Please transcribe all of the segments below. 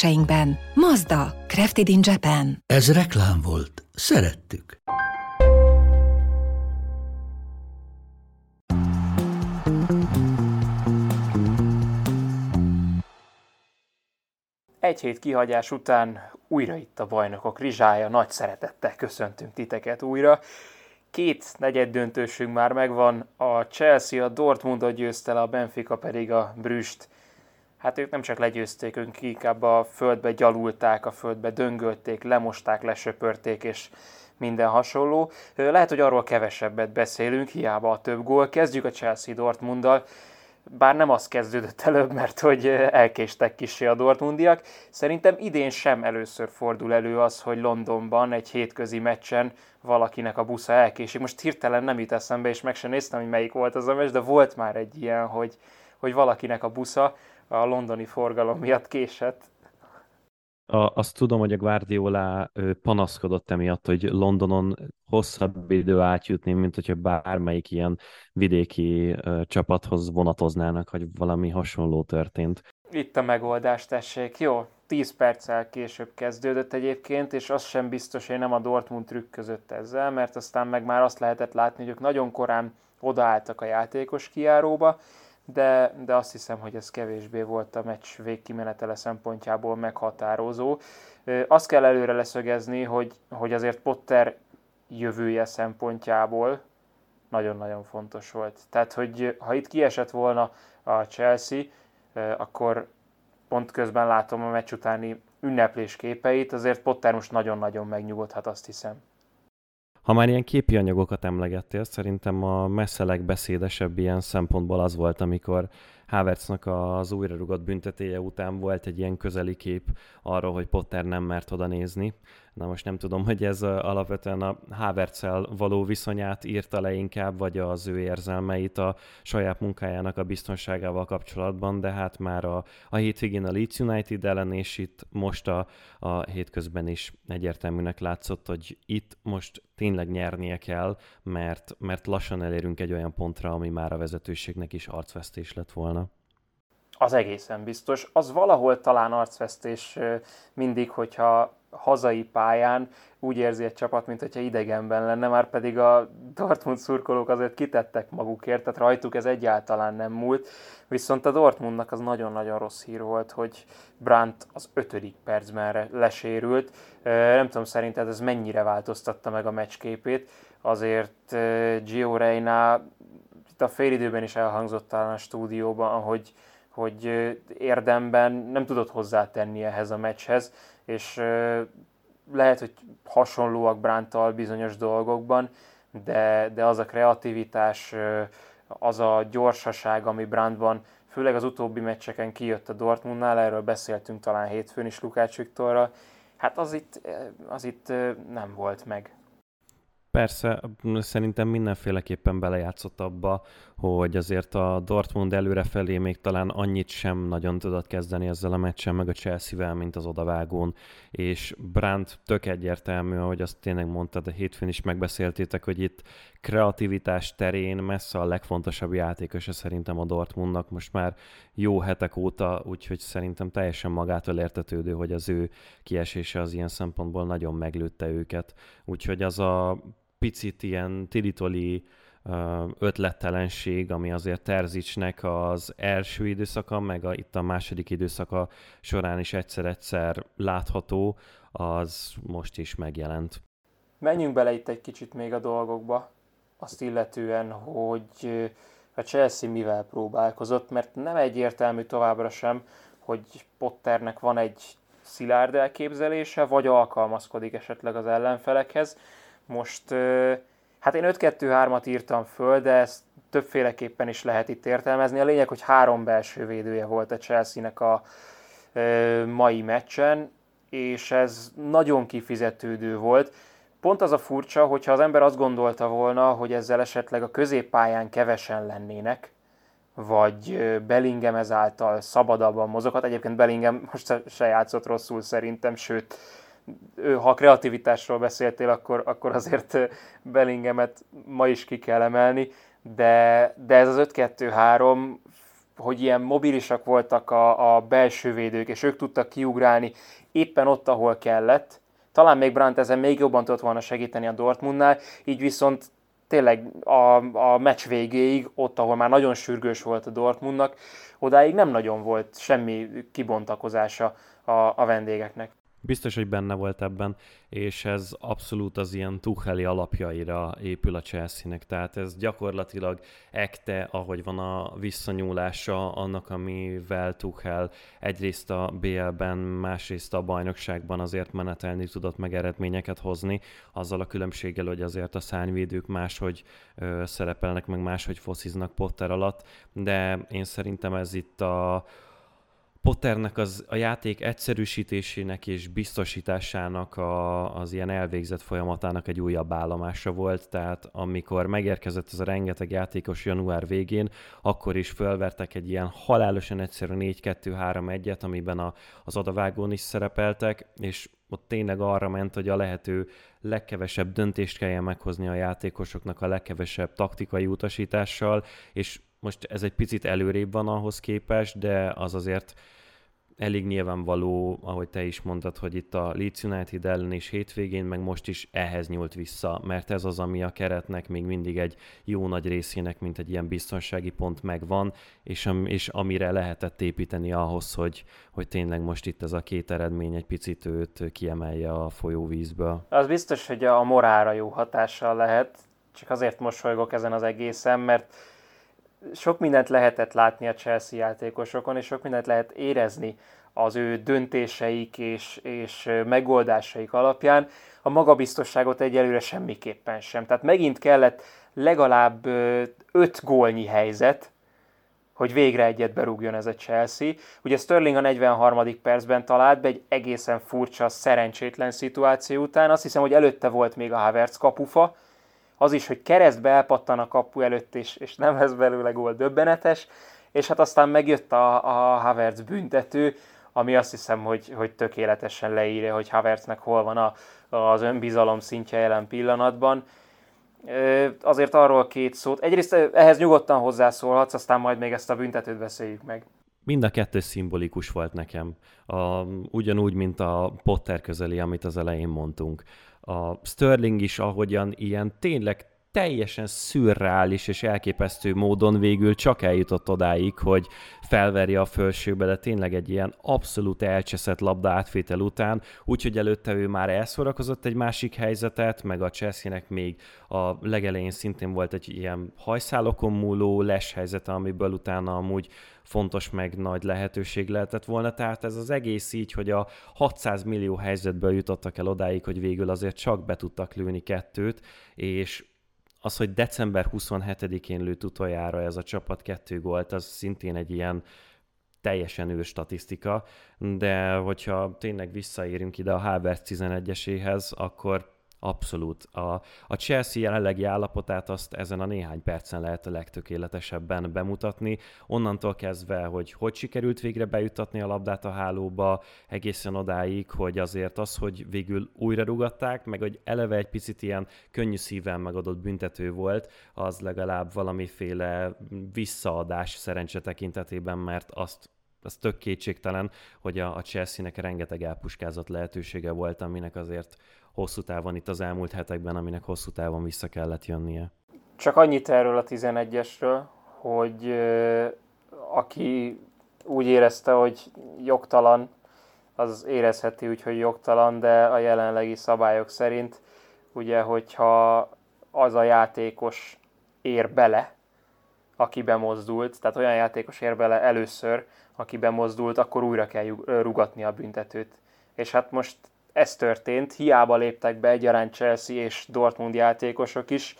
termékeseinkben. Mazda, Crafted in Japan. Ez reklám volt. Szerettük. Egy hét kihagyás után újra itt a bajnokok rizsája, nagy szeretettel köszöntünk titeket újra. Két negyed döntősünk már megvan, a Chelsea a Dortmundot győzte le, a Benfica pedig a Brüst hát ők nem csak legyőzték, ők inkább a földbe gyalulták, a földbe döngölték, lemosták, lesöpörték, és minden hasonló. Lehet, hogy arról kevesebbet beszélünk, hiába a több gól. Kezdjük a Chelsea Dortmunddal, bár nem az kezdődött előbb, mert hogy elkéstek kisé a Dortmundiak. Szerintem idén sem először fordul elő az, hogy Londonban egy hétközi meccsen valakinek a busza elkésik. Most hirtelen nem jut eszembe, és meg sem néztem, hogy melyik volt az a meccs, de volt már egy ilyen, hogy, hogy valakinek a busza a londoni forgalom miatt késett. A, azt tudom, hogy a Guardiola panaszkodott emiatt, hogy Londonon hosszabb idő átjutni, mint hogyha bármelyik ilyen vidéki ö, csapathoz vonatoznának, vagy valami hasonló történt. Itt a megoldás, tessék. Jó, 10 perccel később kezdődött egyébként, és az sem biztos, hogy nem a Dortmund trükközött ezzel, mert aztán meg már azt lehetett látni, hogy ők nagyon korán odaálltak a játékos kiáróba, de, de azt hiszem, hogy ez kevésbé volt a meccs végkimenetele szempontjából meghatározó. Azt kell előre leszögezni, hogy, hogy azért Potter jövője szempontjából nagyon-nagyon fontos volt. Tehát, hogy ha itt kiesett volna a Chelsea, akkor pont közben látom a meccs utáni ünneplés képeit, azért Potter most nagyon-nagyon megnyugodhat, azt hiszem. Ha már ilyen képi anyagokat emlegettél, szerintem a messze legbeszédesebb ilyen szempontból az volt, amikor Havertznak az újrarugott büntetéje után volt egy ilyen közeli kép arról, hogy Potter nem mert oda nézni. Na most nem tudom, hogy ez alapvetően a havertz való viszonyát írta le inkább, vagy az ő érzelmeit a saját munkájának a biztonságával kapcsolatban, de hát már a, a hétvégén a Leeds United ellen, és itt most a, a hétközben is egyértelműnek látszott, hogy itt most tényleg nyernie kell, mert, mert lassan elérünk egy olyan pontra, ami már a vezetőségnek is arcvesztés lett volna. Az egészen biztos. Az valahol talán arcvesztés mindig, hogyha hazai pályán úgy érzi egy csapat, mint hogyha idegenben lenne, már pedig a Dortmund szurkolók azért kitettek magukért, tehát rajtuk ez egyáltalán nem múlt. Viszont a Dortmundnak az nagyon-nagyon rossz hír volt, hogy Brandt az ötödik percben lesérült. Nem tudom, szerinted ez mennyire változtatta meg a meccsképét. Azért Gio Reyna itt a félidőben is elhangzott talán a stúdióban, hogy, hogy érdemben nem tudott hozzátenni ehhez a meccshez, és lehet, hogy hasonlóak Brántal bizonyos dolgokban, de, de az a kreativitás, az a gyorsaság, ami Brandban, főleg az utóbbi meccseken kijött a Dortmundnál, erről beszéltünk talán hétfőn is Lukács Viktorral, hát az itt, az itt nem volt meg. Persze, szerintem mindenféleképpen belejátszott abba, hogy azért a Dortmund előrefelé még talán annyit sem nagyon tudott kezdeni ezzel a meccsen, meg a Chelsea-vel, mint az odavágón, és Brandt tök egyértelmű, ahogy azt tényleg mondtad, a hétfőn is megbeszéltétek, hogy itt kreativitás terén messze a legfontosabb játékosa szerintem a Dortmundnak most már jó hetek óta, úgyhogy szerintem teljesen magától értetődő, hogy az ő kiesése az ilyen szempontból nagyon meglőtte őket. Úgyhogy az a picit ilyen tilitoli ötlettelenség, ami azért Terzicsnek az első időszaka, meg a, itt a második időszaka során is egyszer-egyszer látható, az most is megjelent. Menjünk bele itt egy kicsit még a dolgokba, azt illetően, hogy a Chelsea mivel próbálkozott, mert nem egyértelmű továbbra sem, hogy Potternek van egy szilárd elképzelése, vagy alkalmazkodik esetleg az ellenfelekhez. Most Hát én 5-2-3-at írtam föl, de ezt többféleképpen is lehet itt értelmezni. A lényeg, hogy három belső védője volt a Chelsea-nek a, mai meccsen, és ez nagyon kifizetődő volt. Pont az a furcsa, hogyha az ember azt gondolta volna, hogy ezzel esetleg a középpályán kevesen lennének, vagy Bellingham ezáltal szabadabban mozoghat. Egyébként Bellingham most se játszott rosszul szerintem, sőt, ha kreativitásról beszéltél, akkor, akkor azért Bellinghamet ma is ki kell emelni, de, de ez az 5-2-3, hogy ilyen mobilisak voltak a, a belső védők, és ők tudtak kiugrálni éppen ott, ahol kellett. Talán még Brandt ezen még jobban tudott volna segíteni a Dortmundnál, így viszont tényleg a, a meccs végéig, ott, ahol már nagyon sürgős volt a Dortmundnak, odáig nem nagyon volt semmi kibontakozása a, a vendégeknek. Biztos, hogy benne volt ebben, és ez abszolút az ilyen Tucheli alapjaira épül a Chelsea-nek, tehát ez gyakorlatilag ekte, ahogy van a visszanyúlása annak, amivel Tuchel egyrészt a BL-ben, másrészt a bajnokságban azért menetelni tudott meg eredményeket hozni, azzal a különbséggel, hogy azért a szányvédők máshogy ö, szerepelnek, meg máshogy fosziznak Potter alatt, de én szerintem ez itt a Potternek az, a játék egyszerűsítésének és biztosításának a, az ilyen elvégzett folyamatának egy újabb állomása volt, tehát amikor megérkezett ez a rengeteg játékos január végén, akkor is fölvertek egy ilyen halálosan egyszerű 4-2-3-1-et, amiben a, az adavágón is szerepeltek, és ott tényleg arra ment, hogy a lehető legkevesebb döntést kelljen meghozni a játékosoknak a legkevesebb taktikai utasítással, és most ez egy picit előrébb van ahhoz képest, de az azért elég nyilvánvaló, ahogy te is mondtad, hogy itt a Leeds United ellen is hétvégén, meg most is ehhez nyúlt vissza, mert ez az, ami a keretnek még mindig egy jó nagy részének, mint egy ilyen biztonsági pont megvan, és, am- és amire lehetett építeni ahhoz, hogy, hogy tényleg most itt ez a két eredmény egy picit őt kiemelje a folyóvízből. Az biztos, hogy a morára jó hatással lehet, csak azért mosolygok ezen az egészen, mert sok mindent lehetett látni a Chelsea játékosokon, és sok mindent lehet érezni az ő döntéseik és, és megoldásaik alapján. A magabiztosságot egyelőre semmiképpen sem. Tehát megint kellett legalább öt gólnyi helyzet, hogy végre egyet berúgjon ez a Chelsea. Ugye Sterling a 43. percben talált be egy egészen furcsa, szerencsétlen szituáció után. Azt hiszem, hogy előtte volt még a Havertz kapufa, az is, hogy keresztbe elpattan a kapu előtt, és, és nem lesz belőle gól döbbenetes, és hát aztán megjött a, a Havertz büntető, ami azt hiszem, hogy, hogy tökéletesen leírja, hogy Havertznek hol van a, az önbizalom szintje jelen pillanatban. Azért arról két szót. Egyrészt ehhez nyugodtan hozzászólhatsz, aztán majd még ezt a büntetőt beszéljük meg. Mind a kettő szimbolikus volt nekem. A, ugyanúgy, mint a Potter közeli, amit az elején mondtunk a Sterling is ahogyan ilyen tényleg teljesen szürreális és elképesztő módon végül csak eljutott odáig, hogy felverje a fölsőbe, de tényleg egy ilyen abszolút elcseszett labda átvétel után, úgyhogy előtte ő már elszórakozott egy másik helyzetet, meg a Chelsea-nek még a legelején szintén volt egy ilyen hajszálokon múló les helyzete, amiből utána amúgy fontos meg nagy lehetőség lehetett volna. Tehát ez az egész így, hogy a 600 millió helyzetből jutottak el odáig, hogy végül azért csak be tudtak lőni kettőt, és az, hogy december 27-én lőtt utoljára ez a csapat kettő gólt, az szintén egy ilyen teljesen ő statisztika, de hogyha tényleg visszaérünk ide a Havertz 11-eséhez, akkor Abszolút. A, a Chelsea jelenlegi állapotát azt ezen a néhány percen lehet a legtökéletesebben bemutatni. Onnantól kezdve, hogy hogy sikerült végre bejutatni a labdát a hálóba, egészen odáig, hogy azért az, hogy végül újra rugatták, meg hogy eleve egy picit ilyen könnyű szíven megadott büntető volt, az legalább valamiféle visszaadás szerencse tekintetében, mert azt az tök kétségtelen, hogy a, a Chelsea-nek rengeteg elpuskázott lehetősége volt, aminek azért hosszú távon itt az elmúlt hetekben, aminek hosszú távon vissza kellett jönnie. Csak annyit erről a 11-esről, hogy aki úgy érezte, hogy jogtalan, az érezheti úgy, hogy jogtalan, de a jelenlegi szabályok szerint, ugye, hogyha az a játékos ér bele, aki bemozdult, tehát olyan játékos ér bele először, aki bemozdult, akkor újra kell rugatni a büntetőt. És hát most ez történt, hiába léptek be egyaránt Chelsea és Dortmund játékosok is.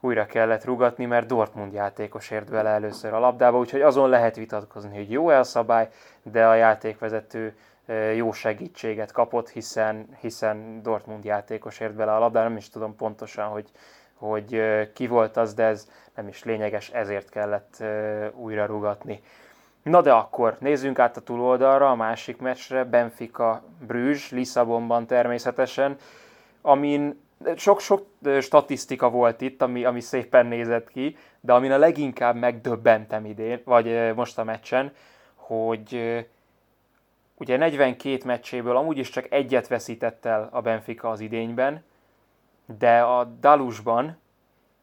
újra kellett rugatni, mert Dortmund játékos ért vele először a labdába, úgyhogy azon lehet vitatkozni, hogy jó el szabály, de a játékvezető jó segítséget kapott, hiszen, hiszen Dortmund játékos ért bele a labdába, nem is tudom pontosan, hogy, hogy ki volt az, de ez nem is lényeges, ezért kellett újra rugatni. Na de akkor nézzünk át a túloldalra, a másik meccsre, Benfica Brüzs, Lisszabonban természetesen, amin sok-sok statisztika volt itt, ami, ami szépen nézett ki, de amin a leginkább megdöbbentem idén, vagy most a meccsen, hogy ugye 42 meccséből amúgy is csak egyet veszített el a Benfica az idényben, de a Dalusban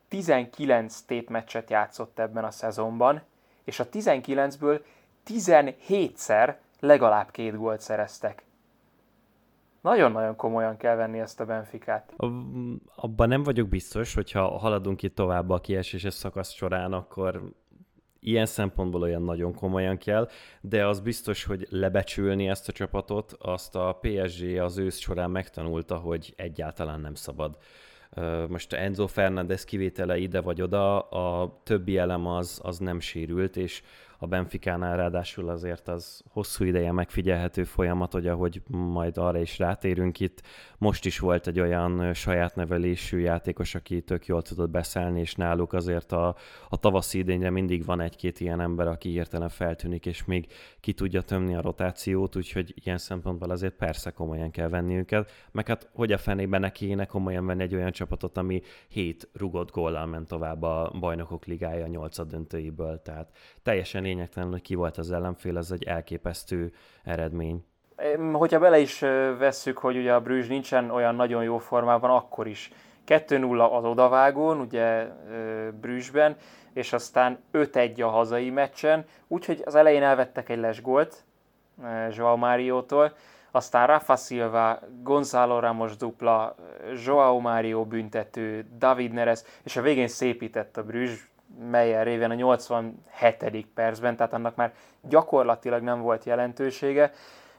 19 tétmeccset játszott ebben a szezonban, és a 19-ből 17-szer legalább két gólt szereztek. Nagyon-nagyon komolyan kell venni ezt a Benficát. Abban nem vagyok biztos, hogyha haladunk itt tovább a kieséses szakasz során, akkor ilyen szempontból olyan nagyon komolyan kell, de az biztos, hogy lebecsülni ezt a csapatot, azt a PSG az ősz során megtanulta, hogy egyáltalán nem szabad. Most Enzo Fernandez kivétele ide vagy oda, a többi elem az, az nem sérült, és a Benficánál ráadásul azért az hosszú ideje megfigyelhető folyamat, hogy ahogy majd arra is rátérünk itt, most is volt egy olyan saját nevelésű játékos, aki tök jól tudott beszélni, és náluk azért a, a tavaszi idényre mindig van egy-két ilyen ember, aki hirtelen feltűnik, és még ki tudja tömni a rotációt, úgyhogy ilyen szempontból azért persze komolyan kell venni őket, meg hát hogy a fenében ne kéne komolyan venni egy olyan csapatot, ami hét rugott góllal ment tovább a bajnokok ligája nyolcad döntőiből, tehát teljesen lényegtelen, hogy ki volt az ellenfél, ez egy elképesztő eredmény. Hogyha bele is vesszük, hogy ugye a Brüzs nincsen olyan nagyon jó formában, akkor is 2-0 az odavágón, ugye Brüsszben, és aztán 5-1 a hazai meccsen, úgyhogy az elején elvettek egy lesgolt Joao Máriótól, aztán Rafa Silva, Gonzalo Ramos dupla, Joao Mário büntető, David Neres, és a végén szépített a Brüzs, melyen révén a 87. percben, tehát annak már gyakorlatilag nem volt jelentősége.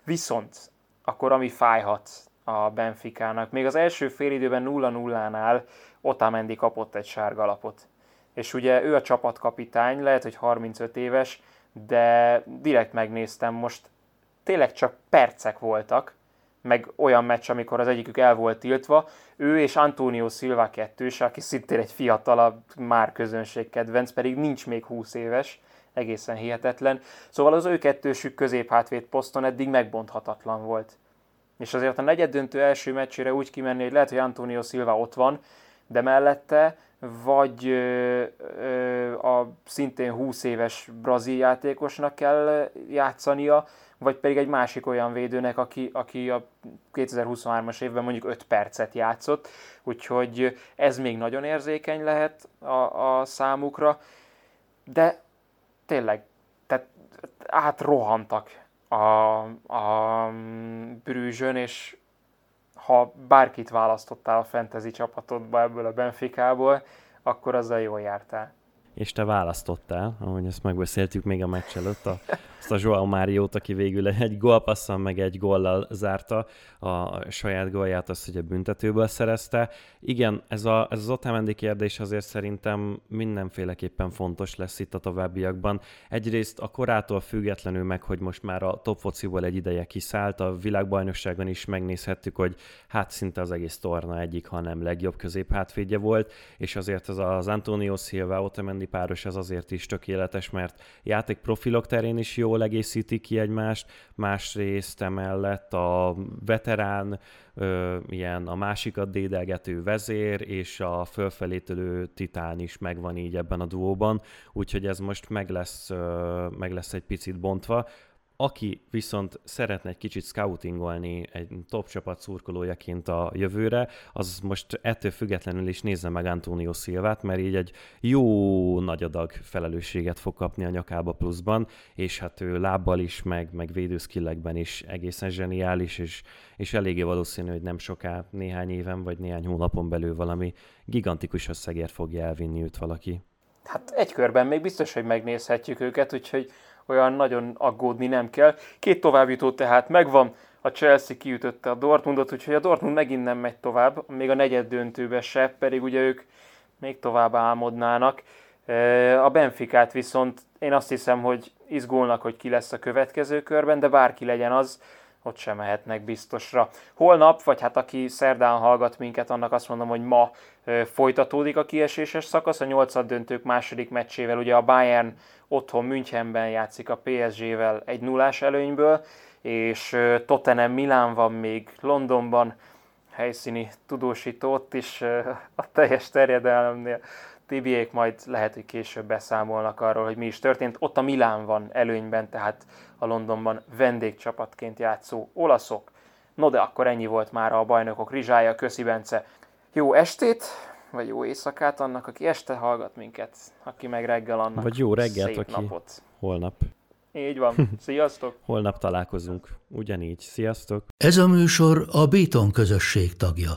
Viszont akkor ami fájhat a Benficának, még az első félidőben 0-0-nál Otamendi kapott egy sárga lapot. És ugye ő a csapatkapitány, lehet, hogy 35 éves, de direkt megnéztem, most tényleg csak percek voltak, meg olyan meccs, amikor az egyikük el volt tiltva, ő és Antonio Silva kettős, aki szintén egy fiatalabb, már közönségkedvenc, pedig nincs még 20 éves, egészen hihetetlen. Szóval az ő kettősük középhátvéd poszton eddig megbonthatatlan volt. És azért a negyed döntő első meccsére úgy kimenni, hogy lehet, hogy Antonio Silva ott van, de mellette vagy a szintén 20 éves brazil játékosnak kell játszania, vagy pedig egy másik olyan védőnek, aki, aki a 2023-as évben mondjuk 5 percet játszott, úgyhogy ez még nagyon érzékeny lehet a, a számukra, de tényleg, tehát átrohantak a, a Brűzsön, és ha bárkit választottál a fantasy csapatodba ebből a Benficából, akkor azzal jól jártál és te választottál, ahogy ezt megbeszéltük még a meccs előtt, a, azt a Joao Máriót, aki végül egy gólpasszal meg egy góllal zárta a saját gólját, azt ugye büntetőből szerezte. Igen, ez, a, ez az Otamendi kérdés azért szerintem mindenféleképpen fontos lesz itt a továbbiakban. Egyrészt a korától függetlenül meg, hogy most már a top fociból egy ideje kiszállt, a világbajnokságon is megnézhettük, hogy hát szinte az egész torna egyik, hanem legjobb középhátvédje volt, és azért az az Antonio Silva Otamendi páros ez azért is tökéletes, mert játékprofilok terén is jól egészíti ki egymást, másrészt emellett a veterán, ö, ilyen a másikat dédelgető vezér és a fölfelétölő titán is megvan így ebben a duóban, úgyhogy ez most meg lesz, ö, meg lesz egy picit bontva. Aki viszont szeretne egy kicsit scoutingolni egy top csapat szurkolójaként a jövőre, az most ettől függetlenül is nézze meg Antonio Silvát, mert így egy jó nagy adag felelősséget fog kapni a nyakába pluszban, és hát ő lábbal is, meg, meg védőszkillekben is egészen zseniális, és, és eléggé valószínű, hogy nem soká, néhány éven vagy néhány hónapon belül valami gigantikus összegért fogja elvinni őt valaki. Hát egy körben még biztos, hogy megnézhetjük őket, úgyhogy olyan nagyon aggódni nem kell. Két továbbjutó tehát megvan, a Chelsea kiütötte a Dortmundot, úgyhogy a Dortmund megint nem megy tovább, még a negyed döntőbe se, pedig ugye ők még tovább álmodnának. A Benficát viszont én azt hiszem, hogy izgulnak, hogy ki lesz a következő körben, de bárki legyen az, ott sem mehetnek biztosra. Holnap, vagy hát aki szerdán hallgat minket, annak azt mondom, hogy ma folytatódik a kieséses szakasz, a nyolcad döntők második meccsével, ugye a Bayern otthon Münchenben játszik a PSG-vel egy nullás előnyből, és Tottenham Milán van még Londonban, helyszíni tudósító ott is a teljes terjedelemnél. Tibiék majd lehet, hogy később beszámolnak arról, hogy mi is történt. Ott a Milán van előnyben, tehát a Londonban vendégcsapatként játszó olaszok. No de akkor ennyi volt már a bajnokok rizsája, köszi Bence. Jó estét, vagy jó éjszakát annak, aki este hallgat minket, aki meg reggel annak Vagy jó reggelt, szép aki napot. holnap. Így van. Sziasztok! Holnap találkozunk. Ugyanígy. Sziasztok! Ez a műsor a Béton közösség tagja.